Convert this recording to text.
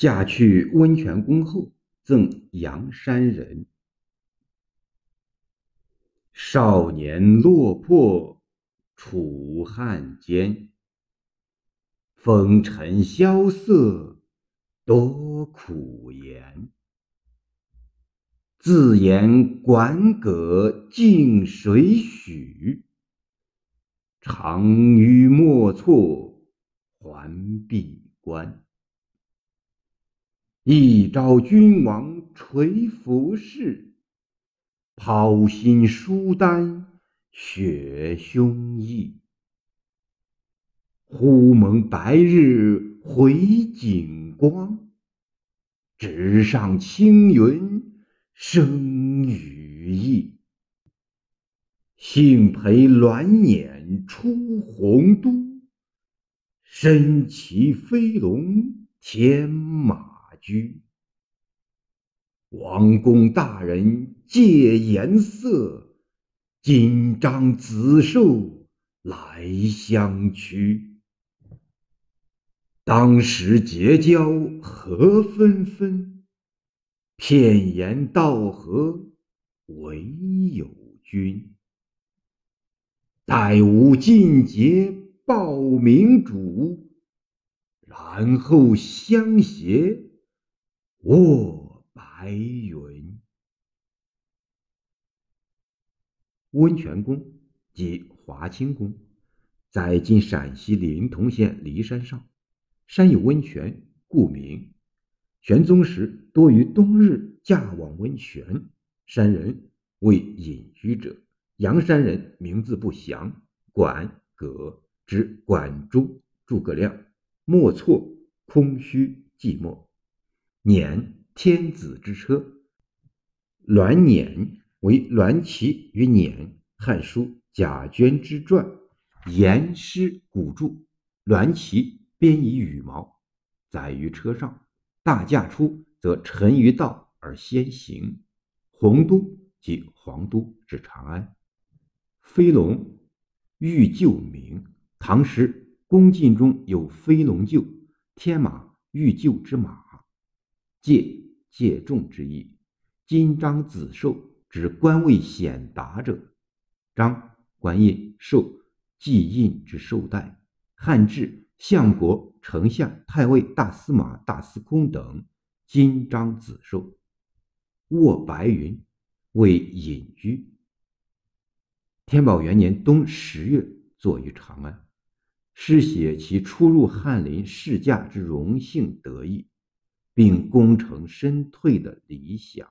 嫁去温泉宫后，赠阳山人。少年落魄楚汉间，风尘萧瑟多苦言。自言管葛敬谁许？长吁莫错还闭关。一朝君王垂浮世，抛心书丹血胸臆。忽蒙白日回景光，直上青云生羽翼。幸陪鸾辇出洪都，身骑飞龙天马。居，王公大人借颜色，金章紫绶来相驱。当时结交何纷纷，片言道合唯有君。待吾尽节报明主，然后相携。卧白云。温泉宫即华清宫，在今陕西临潼县骊山上，山有温泉，故名。玄宗时多于冬日驾往温泉，山人为隐居者。阳山人名字不详，管葛指管仲，诸葛亮，莫错，空虚寂寞。辇，天子之车。栾辇为栾旗与辇，《汉书·贾捐之传》言师古注。栾旗编以羽毛，载于车上。大驾出，则沉于道而先行。洪都即皇都，指长安。飞龙，欲救名。唐时宫禁中有飞龙救，天马，欲救之马。借借重之意，金章紫绶指官位显达者，章官印绶记印之绶带。汉制相国、丞相、太尉、大司马、大司空等金章紫绶。卧白云为隐居。天宝元年冬十月，坐于长安，诗写其初入翰林世驾之荣幸得意。并功成身退的理想。